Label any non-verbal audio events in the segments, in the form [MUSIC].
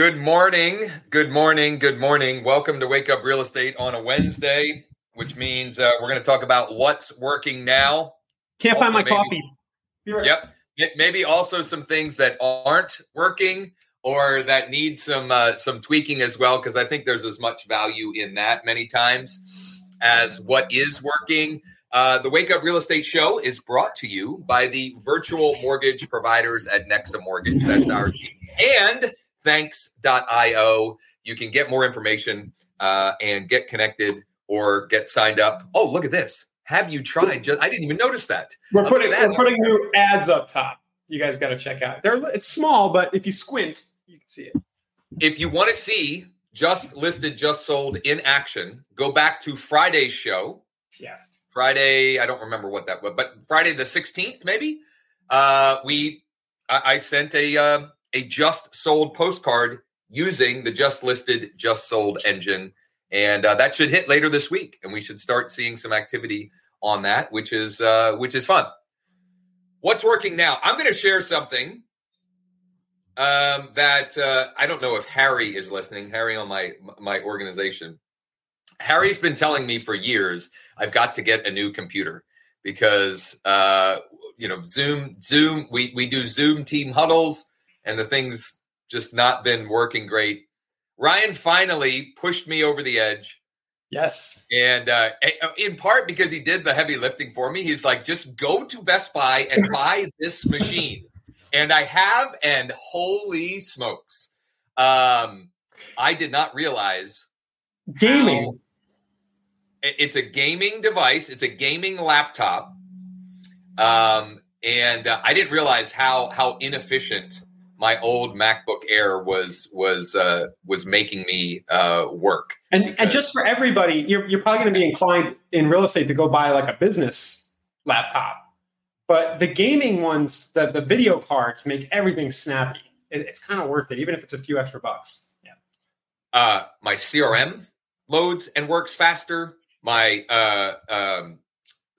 Good morning. Good morning. Good morning. Welcome to Wake Up Real Estate on a Wednesday, which means uh, we're going to talk about what's working now. Can't also find my maybe, coffee. Right. Yep. Maybe also some things that aren't working or that need some uh, some tweaking as well, because I think there's as much value in that many times as what is working. Uh, the Wake Up Real Estate Show is brought to you by the virtual mortgage providers at Nexa Mortgage. That's our team. And thanks.io. You can get more information uh, and get connected or get signed up. Oh, look at this. Have you tried? Just I didn't even notice that. We're putting we're putting new ads up top. You guys got to check out. They're it's small, but if you squint, you can see it. If you want to see just listed, just sold in action, go back to Friday's show. Yeah. Friday, I don't remember what that was, but Friday the 16th, maybe. Uh, we I, I sent a uh, a just sold postcard using the just listed, just sold engine. And uh, that should hit later this week. And we should start seeing some activity on that, which is uh, which is fun. What's working now? I'm going to share something um, that uh, I don't know if Harry is listening. Harry on my my organization. Harry's been telling me for years I've got to get a new computer because uh, you know Zoom Zoom we we do Zoom team huddles and the thing's just not been working great. Ryan finally pushed me over the edge. Yes. And uh, in part because he did the heavy lifting for me. He's like, just go to Best Buy and [LAUGHS] buy this machine. and I have, and holy smokes. Um, I did not realize gaming. It's a gaming device, it's a gaming laptop. Um, and uh, I didn't realize how how inefficient my old MacBook Air was was uh, was making me uh, work. And because, and just for everybody, you're you're probably going to be inclined in real estate to go buy like a business laptop, but the gaming ones, the the video cards make everything snappy. It, it's kind of worth it, even if it's a few extra bucks. Yeah. Uh, my CRM loads and works faster. My uh, um,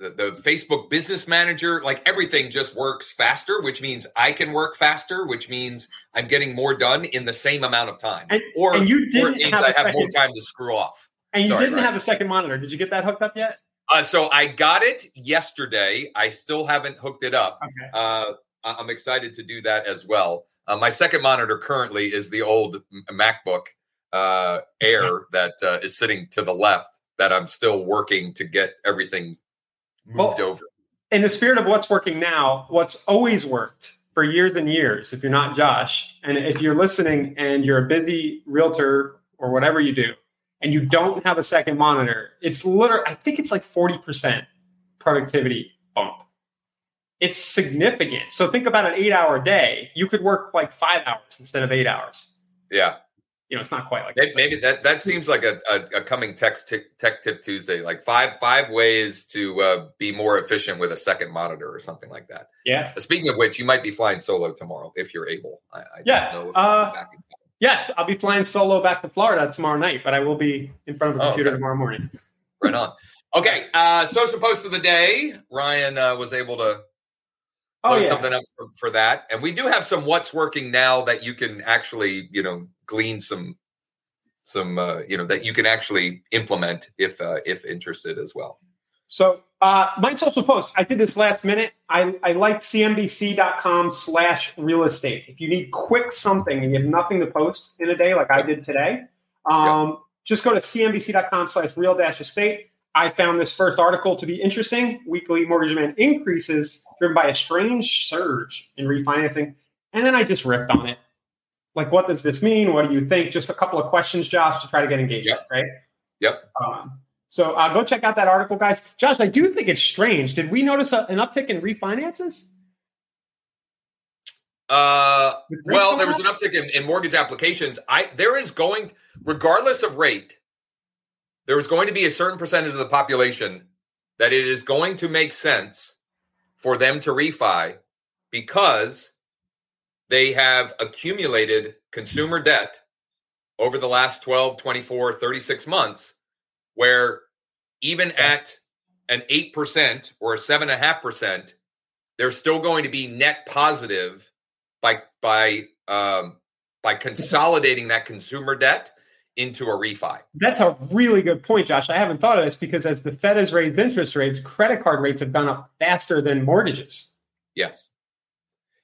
the, the Facebook business manager, like everything just works faster, which means I can work faster, which means I'm getting more done in the same amount of time. And, or, and you didn't or it means have I have second, more time to screw off. And you Sorry, didn't right? have a second monitor. Did you get that hooked up yet? Uh, so I got it yesterday. I still haven't hooked it up. Okay. Uh, I'm excited to do that as well. Uh, my second monitor currently is the old MacBook uh, Air that uh, is sitting to the left that I'm still working to get everything moved well, over. In the spirit of what's working now, what's always worked for years and years, if you're not Josh, and if you're listening and you're a busy realtor or whatever you do, and you don't have a second monitor, it's literally, I think it's like 40% productivity bump. It's significant. So think about an eight hour day. You could work like five hours instead of eight hours. Yeah you know, it's not quite like maybe, that. maybe that that seems like a, a, a coming tech t- tech tip Tuesday, like five five ways to uh, be more efficient with a second monitor or something like that. Yeah. Speaking of which, you might be flying solo tomorrow if you're able. I, I yeah. Uh, yes, I'll be flying solo back to Florida tomorrow night, but I will be in front of a oh, computer okay. tomorrow morning. Right on. Okay, uh, social post of the day. Ryan uh, was able to oh, yeah. something up for, for, that. And we do have some what's working now that you can actually, you know, glean some some uh, you know that you can actually implement if uh, if interested as well. So uh, my social post, I did this last minute. I, I like cnbc.com slash real estate. If you need quick something and you have nothing to post in a day like I did today, um, just go to cnbc.com slash real dash estate. I found this first article to be interesting. Weekly mortgage demand increases driven by a strange surge in refinancing. And then I just riffed on it. Like, what does this mean? What do you think? Just a couple of questions, Josh, to try to get engagement, yep. right? Yep. Um, so uh, go check out that article, guys. Josh, I do think it's strange. Did we notice a, an uptick in refinances? Uh, well, there was an uptick in, in mortgage applications. I there is going, regardless of rate, there is going to be a certain percentage of the population that it is going to make sense for them to refi because they have accumulated consumer debt over the last 12, 24, 36 months, where even at an 8% or a 7.5%, they're still going to be net positive by, by, um, by consolidating that consumer debt into a refi. That's a really good point, Josh. I haven't thought of this because as the Fed has raised interest rates, credit card rates have gone up faster than mortgages. Yes.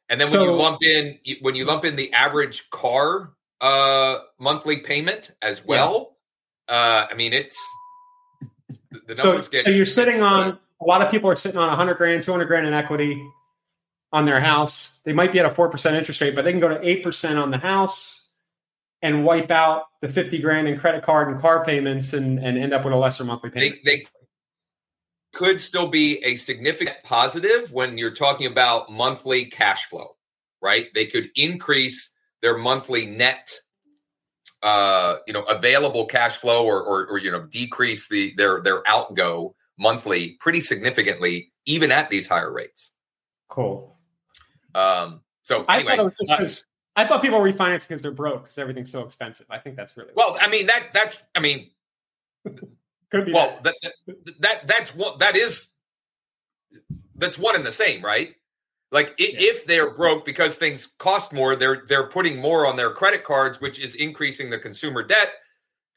And then so, when you lump in when you lump in the average car uh, monthly payment as well, yeah. uh, I mean it's the, so. Get, so you're sitting on a lot of people are sitting on 100 grand, 200 grand in equity on their house. They might be at a four percent interest rate, but they can go to eight percent on the house and wipe out the 50 grand in credit card and car payments and, and end up with a lesser monthly payment. They, they could still be a significant positive when you're talking about monthly cash flow, right? They could increase their monthly net uh, you know, available cash flow or, or, or, you know, decrease the their their outgo monthly pretty significantly, even at these higher rates. Cool. Um, so I thought it was just uh, I thought people were refinancing because they're broke because everything's so expensive. I think that's really well. I mean that that's I mean [LAUGHS] could be well that. That, that that's what that is. That's one and the same, right? Like yes. if they're broke because things cost more, they're they're putting more on their credit cards, which is increasing the consumer debt,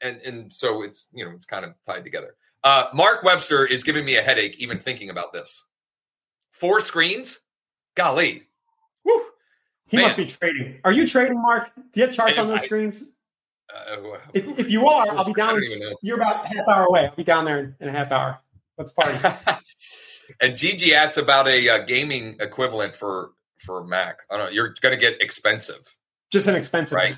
and and so it's you know it's kind of tied together. Uh, Mark Webster is giving me a headache even thinking about this. Four screens, golly, Woo. He Man. must be trading. Are you trading, Mark? Do you have charts on those I, screens? Uh, if, if, you are, I'll be down. You're about half hour away. I'll be down there in, in a half hour. Let's party. [LAUGHS] and Gigi asked about a uh, gaming equivalent for for Mac. I don't know. You're going to get expensive. Just an expensive, right?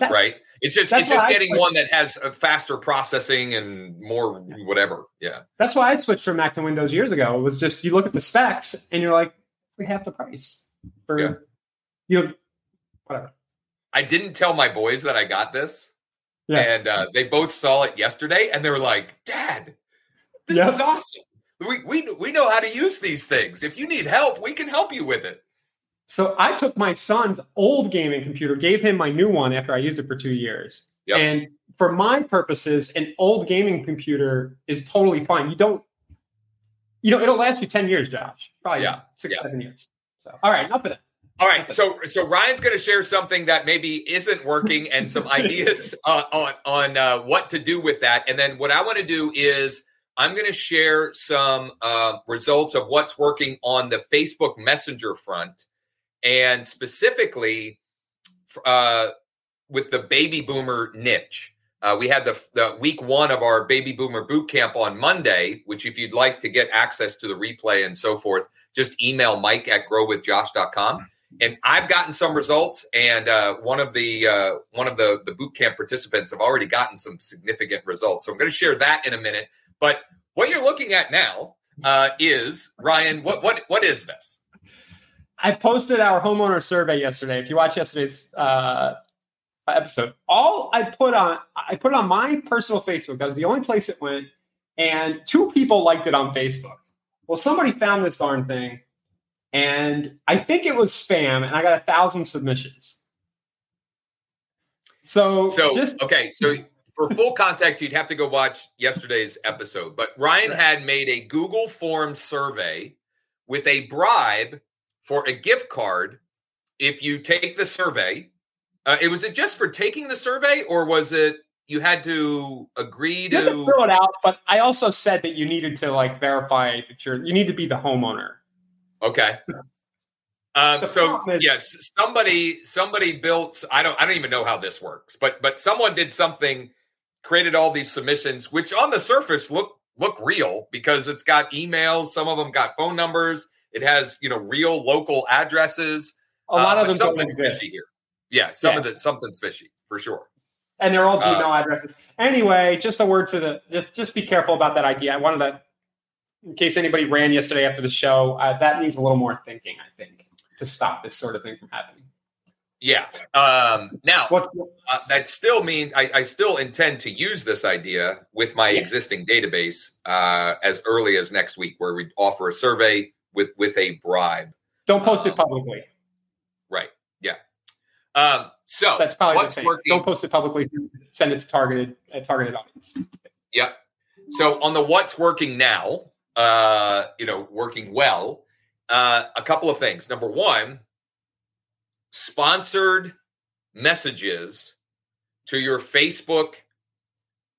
Right. It's just it's just getting one that has a faster processing and more whatever. Yeah. That's why I switched from Mac to Windows years ago. It was just you look at the specs and you're like, it's half the price for yeah. You know whatever. I didn't tell my boys that I got this. Yeah. And uh, they both saw it yesterday and they were like, Dad, this yep. is awesome. We, we, we know how to use these things. If you need help, we can help you with it. So I took my son's old gaming computer, gave him my new one after I used it for two years. Yep. And for my purposes, an old gaming computer is totally fine. You don't, you know, it'll last you 10 years, Josh. Probably yeah. six, yeah. seven years. So, all right, enough of that. All right, so so Ryan's going to share something that maybe isn't working and some [LAUGHS] ideas uh, on on uh, what to do with that, and then what I want to do is I'm going to share some uh, results of what's working on the Facebook Messenger front, and specifically uh, with the baby boomer niche. Uh, we had the, the week one of our baby boomer boot camp on Monday, which if you'd like to get access to the replay and so forth, just email mike at growwithjosh.com and I've gotten some results, and uh, one of the uh, one of the the boot camp participants have already gotten some significant results. So I'm going to share that in a minute. But what you're looking at now uh, is Ryan. What what what is this? I posted our homeowner survey yesterday. If you watch yesterday's uh, episode, all I put on I put on my personal Facebook. That was the only place it went, and two people liked it on Facebook. Well, somebody found this darn thing and I think it was spam, and I got a thousand submissions. So, so just okay. So for full context, you'd have to go watch yesterday's episode. But Ryan right. had made a Google Form survey with a bribe for a gift card if you take the survey. Uh, it was it just for taking the survey, or was it you had to agree to, to fill it out? But I also said that you needed to like verify that you're you need to be the homeowner. Okay. Um, so yes, somebody somebody built. I don't I don't even know how this works, but but someone did something, created all these submissions, which on the surface look look real because it's got emails. Some of them got phone numbers. It has you know real local addresses. A lot uh, of them something's fishy here. Yeah, some yeah. of the something's fishy for sure. And they're all Gmail uh, addresses. Anyway, just a word to the just just be careful about that idea. I wanted to in case anybody ran yesterday after the show, uh, that needs a little more thinking, I think, to stop this sort of thing from happening. Yeah. Um, now, uh, that still means I, I, still intend to use this idea with my yeah. existing database uh, as early as next week, where we offer a survey with with a bribe. Don't post um, it publicly. Right. Yeah. Um, so that's probably what's working. Don't post it publicly. Send it to targeted uh, targeted audience. Yeah. So on the what's working now, uh, you know, working well. Uh, a couple of things. Number one, sponsored messages to your Facebook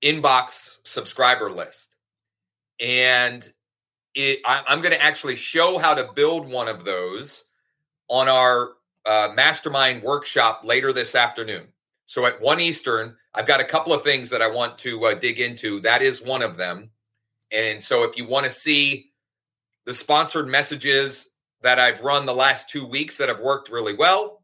inbox subscriber list. And it, I, am going to actually show how to build one of those on our uh, mastermind workshop later this afternoon. So at 1 Eastern, I've got a couple of things that I want to uh, dig into. That is one of them. And so if you want to see the sponsored messages that I've run the last two weeks that have worked really well,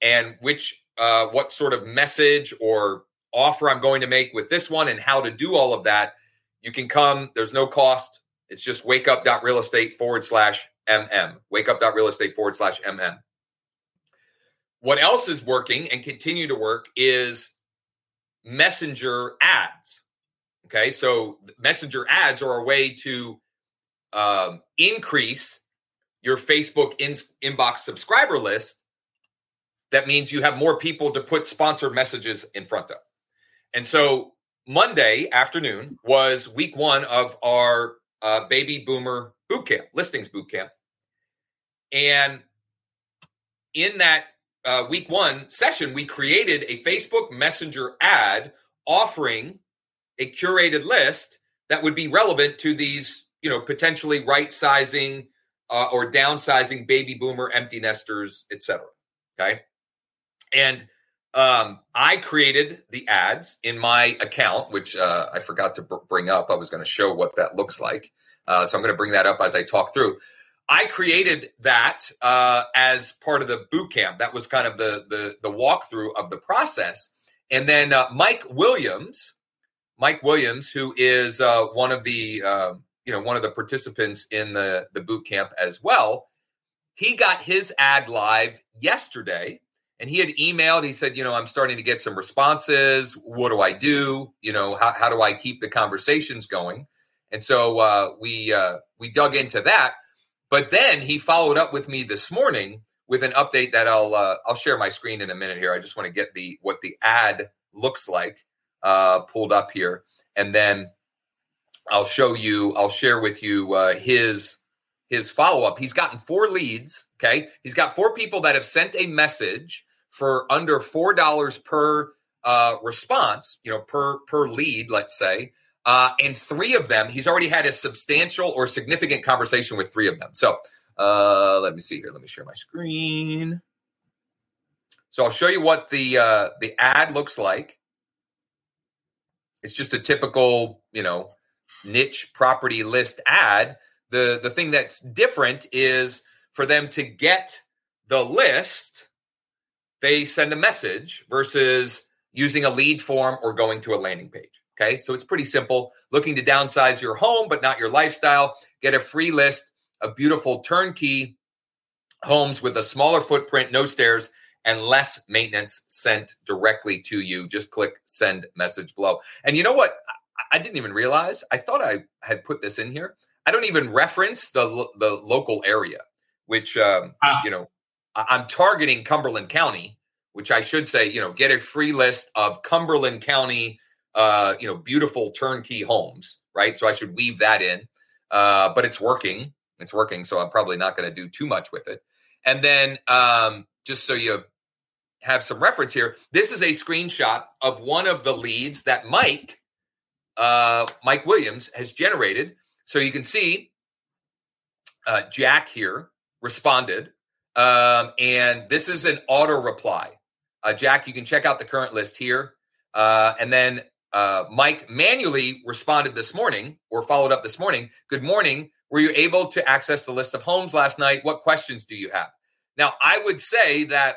and which uh, what sort of message or offer I'm going to make with this one and how to do all of that, you can come. There's no cost. It's just wakeup.realestate forward slash MM. Wakeup.realestate forward slash MM. What else is working and continue to work is messenger ads. Okay, so messenger ads are a way to um, increase your Facebook in- inbox subscriber list that means you have more people to put sponsored messages in front of. And so Monday afternoon was week one of our uh, baby boomer boot camp, listings boot camp. And in that uh, week one session, we created a Facebook Messenger ad offering a curated list that would be relevant to these, you know, potentially right sizing uh, or downsizing baby boomer empty nesters, etc. Okay. And um, I created the ads in my account, which uh, I forgot to br- bring up. I was going to show what that looks like. Uh, so I'm going to bring that up as I talk through. I created that uh, as part of the boot camp. That was kind of the the, the walkthrough of the process. And then uh, Mike Williams, Mike Williams, who is uh, one of the um, you know one of the participants in the the boot camp as well, he got his ad live yesterday and he had emailed he said you know i'm starting to get some responses. What do i do? You know how, how do i keep the conversations going? And so uh, we uh, we dug into that but then he followed up with me this morning with an update that i'll uh, i'll share my screen in a minute here. I just want to get the what the ad looks like uh, pulled up here and then i'll show you i'll share with you uh, his his follow up. He's gotten four leads. Okay. He's got four people that have sent a message for under four dollars per uh, response, you know, per per lead, let's say. Uh, and three of them, he's already had a substantial or significant conversation with three of them. So uh, let me see here. Let me share my screen. So I'll show you what the uh, the ad looks like. It's just a typical, you know, niche property list ad. The the thing that's different is for them to get the list they send a message versus using a lead form or going to a landing page. Okay, so it's pretty simple. Looking to downsize your home, but not your lifestyle, get a free list of beautiful turnkey homes with a smaller footprint, no stairs, and less maintenance sent directly to you. Just click send message below. And you know what? I didn't even realize. I thought I had put this in here. I don't even reference the the local area, which um, ah. you know I'm targeting Cumberland County, which I should say, you know, get a free list of Cumberland County, uh, you know, beautiful turnkey homes, right? So I should weave that in. Uh, but it's working. It's working. So I'm probably not going to do too much with it. And then um, just so you have some reference here, this is a screenshot of one of the leads that Mike, uh, Mike Williams has generated. So you can see uh, Jack here responded um, and this is an auto reply. Uh, Jack, you can check out the current list here. Uh, and then uh, Mike manually responded this morning or followed up this morning. Good morning. Were you able to access the list of homes last night? What questions do you have? Now, I would say that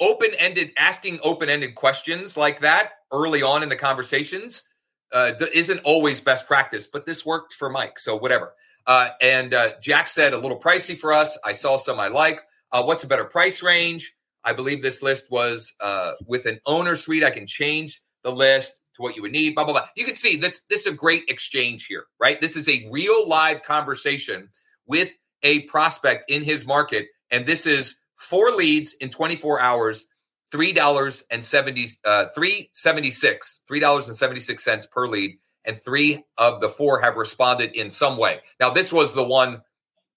open ended, asking open ended questions like that early on in the conversations uh, isn't always best practice, but this worked for Mike. So, whatever. Uh, and uh, Jack said a little pricey for us. I saw some I like. Uh, what's a better price range? I believe this list was uh, with an owner suite. I can change the list to what you would need. Blah blah blah. You can see this. This is a great exchange here, right? This is a real live conversation with a prospect in his market, and this is four leads in 24 hours. Three dollars and seventy uh, three seventy six three dollars and seventy six cents per lead, and three of the four have responded in some way. Now, this was the one.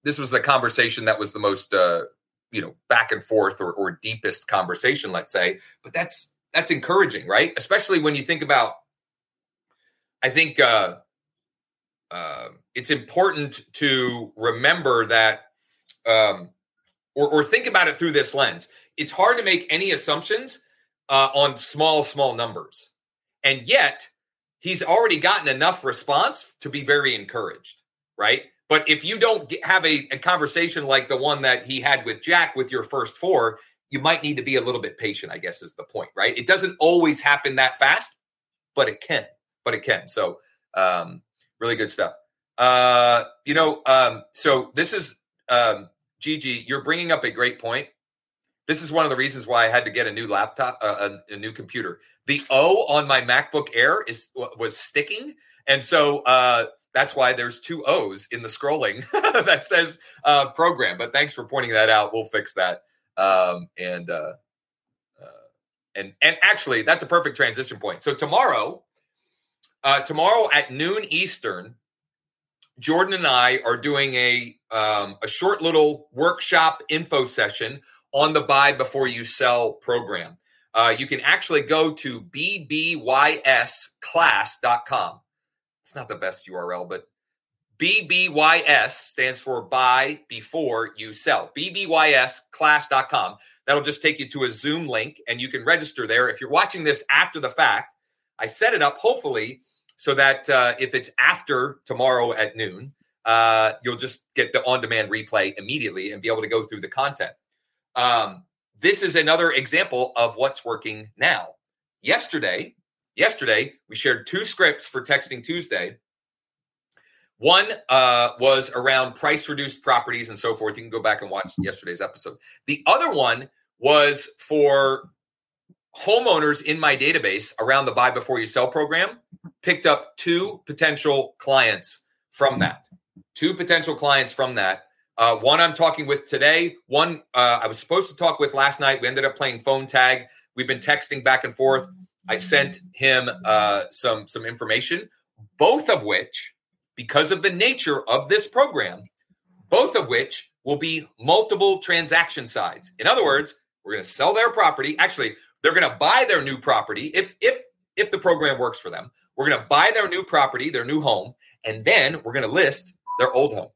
This was the conversation that was the most uh, you know back and forth or, or deepest conversation let's say but that's that's encouraging right especially when you think about i think uh, uh, it's important to remember that um, or, or think about it through this lens it's hard to make any assumptions uh, on small small numbers and yet he's already gotten enough response to be very encouraged right but if you don't get, have a, a conversation like the one that he had with Jack with your first four, you might need to be a little bit patient, I guess is the point, right? It doesn't always happen that fast, but it can. But it can. So um, really good stuff. Uh, you know, um, so this is um, Gigi. You're bringing up a great point. This is one of the reasons why I had to get a new laptop, uh, a, a, new computer. The O on my MacBook Air is was sticking, and so uh, that's why there's two O's in the scrolling [LAUGHS] that says uh, program. But thanks for pointing that out. We'll fix that. Um, and uh, uh, and and actually, that's a perfect transition point. So tomorrow, uh, tomorrow at noon Eastern, Jordan and I are doing a um, a short little workshop info session on the buy before you sell program. Uh, you can actually go to bbysclass.com it's not the best URL, but BBYS stands for buy before you sell. BBYSclass.com. That'll just take you to a Zoom link and you can register there. If you're watching this after the fact, I set it up hopefully so that uh, if it's after tomorrow at noon, uh, you'll just get the on demand replay immediately and be able to go through the content. Um, this is another example of what's working now. Yesterday, yesterday we shared two scripts for Texting Tuesday. One uh, was around price reduced properties and so forth. You can go back and watch yesterday's episode. The other one was for homeowners in my database around the buy before you sell program. Picked up two potential clients from that. Two potential clients from that. Uh, one I'm talking with today. One uh, I was supposed to talk with last night. We ended up playing phone tag. We've been texting back and forth. I sent him uh, some some information, both of which, because of the nature of this program, both of which will be multiple transaction sides. In other words, we're going to sell their property. Actually, they're going to buy their new property if if if the program works for them. We're going to buy their new property, their new home, and then we're going to list their old home.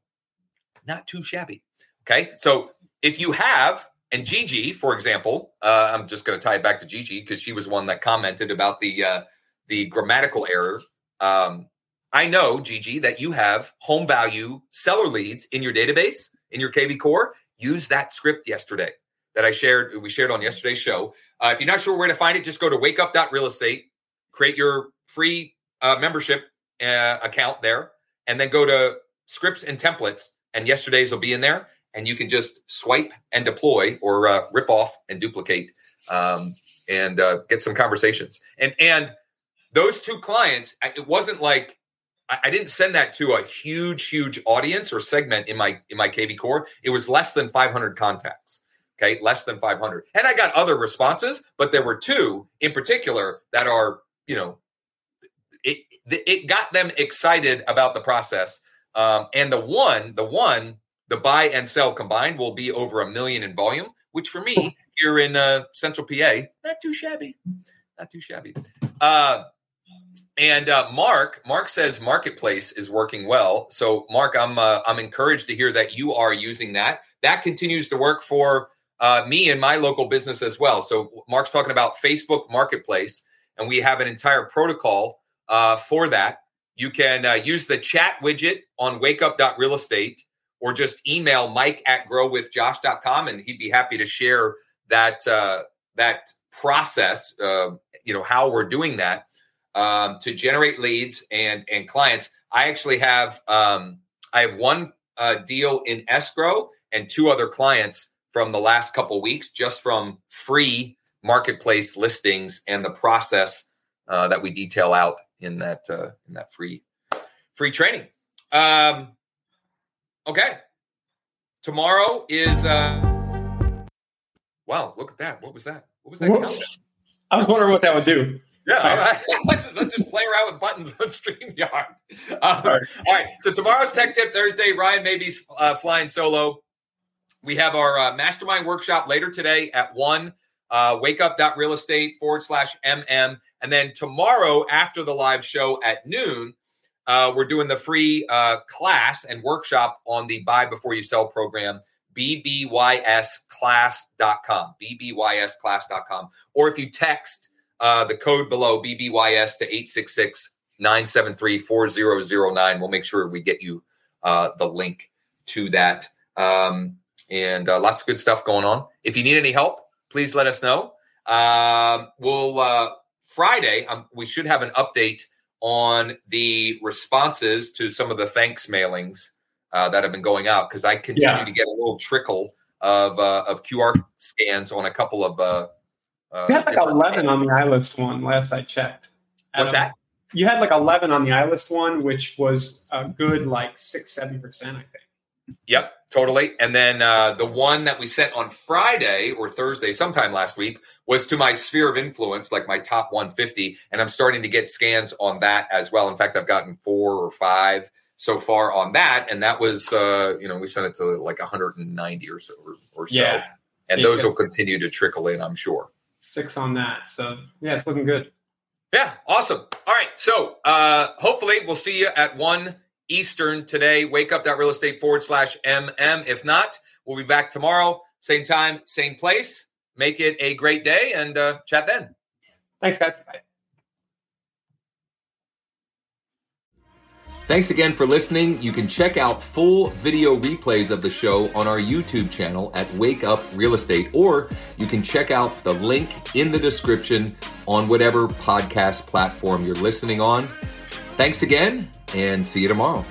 Not too shabby. Okay, so if you have and Gigi, for example, uh, I'm just going to tie it back to Gigi because she was one that commented about the uh, the grammatical error. Um, I know, Gigi, that you have home value seller leads in your database in your KV core. Use that script yesterday that I shared. We shared on yesterday's show. Uh, if you're not sure where to find it, just go to wakeup.realestate, create your free uh, membership uh, account there, and then go to scripts and templates. And yesterday's will be in there and you can just swipe and deploy or uh, rip off and duplicate um, and uh, get some conversations. And and those two clients, it wasn't like I, didn't send that to a huge, huge audience or segment in my in my KV core. It was less than 500 contacts. Okay, less than 500, and I got other responses, but there were two in particular that are you know it it got them excited about the process. Um, and the one, the one the buy and sell combined will be over a million in volume, which for me here in uh, Central PA, not too shabby, not too shabby. Uh, and uh, Mark, Mark says marketplace is working well. So Mark, I'm uh, I'm encouraged to hear that you are using that. That continues to work for uh, me and my local business as well. So Mark's talking about Facebook Marketplace, and we have an entire protocol uh, for that. You can uh, use the chat widget on wakeup.realestate or just email mike at growwithjosh.com and he'd be happy to share that uh, that process you know how we're doing that um, to generate leads and and clients i actually have um, i have one uh, deal in escrow and two other clients from the last couple weeks, just from free marketplace listings and the process uh, that we detail out in that uh, in that free free training. Um, okay, tomorrow is. Uh, wow! Look at that. What was that? What was that? I was wondering what that would do. Yeah, all right. [LAUGHS] let's, let's just play around with buttons on [LAUGHS] StreamYard. Uh, all, right. all right. So tomorrow's Tech Tip Thursday. Ryan Maybe's uh, flying solo. We have our uh, mastermind workshop later today at one. Uh, wake up real estate forward slash mm. And then tomorrow after the live show at noon, uh, we're doing the free uh, class and workshop on the buy before you sell program bbysclass.com bbysclass.com or if you text uh, the code below BBYS to 866 973 4009. We'll make sure we get you uh, the link to that. Um, and uh, lots of good stuff going on. If you need any help, please let us know. Um, we'll uh, Friday, um, we should have an update on the responses to some of the thanks mailings uh, that have been going out because I continue yeah. to get a little trickle of uh, of QR scans on a couple of uh, uh, you had like 11 on the iList one last I checked. What's that? You had like 11 on the iList one, which was a good like six, seven percent, I think. Yep, totally. And then uh, the one that we sent on Friday or Thursday, sometime last week, was to my sphere of influence, like my top 150. And I'm starting to get scans on that as well. In fact, I've gotten four or five so far on that. And that was, uh, you know, we sent it to like 190 or so. Or, or so. Yeah. And those will continue to trickle in, I'm sure six on that. So yeah, it's looking good. Yeah, awesome. All right. So uh hopefully we'll see you at one Eastern today. Wake up that real estate forward slash MM. If not, we'll be back tomorrow, same time, same place. Make it a great day and uh chat then. Thanks, guys. Bye. Thanks again for listening. You can check out full video replays of the show on our YouTube channel at Wake Up Real Estate, or you can check out the link in the description on whatever podcast platform you're listening on. Thanks again, and see you tomorrow.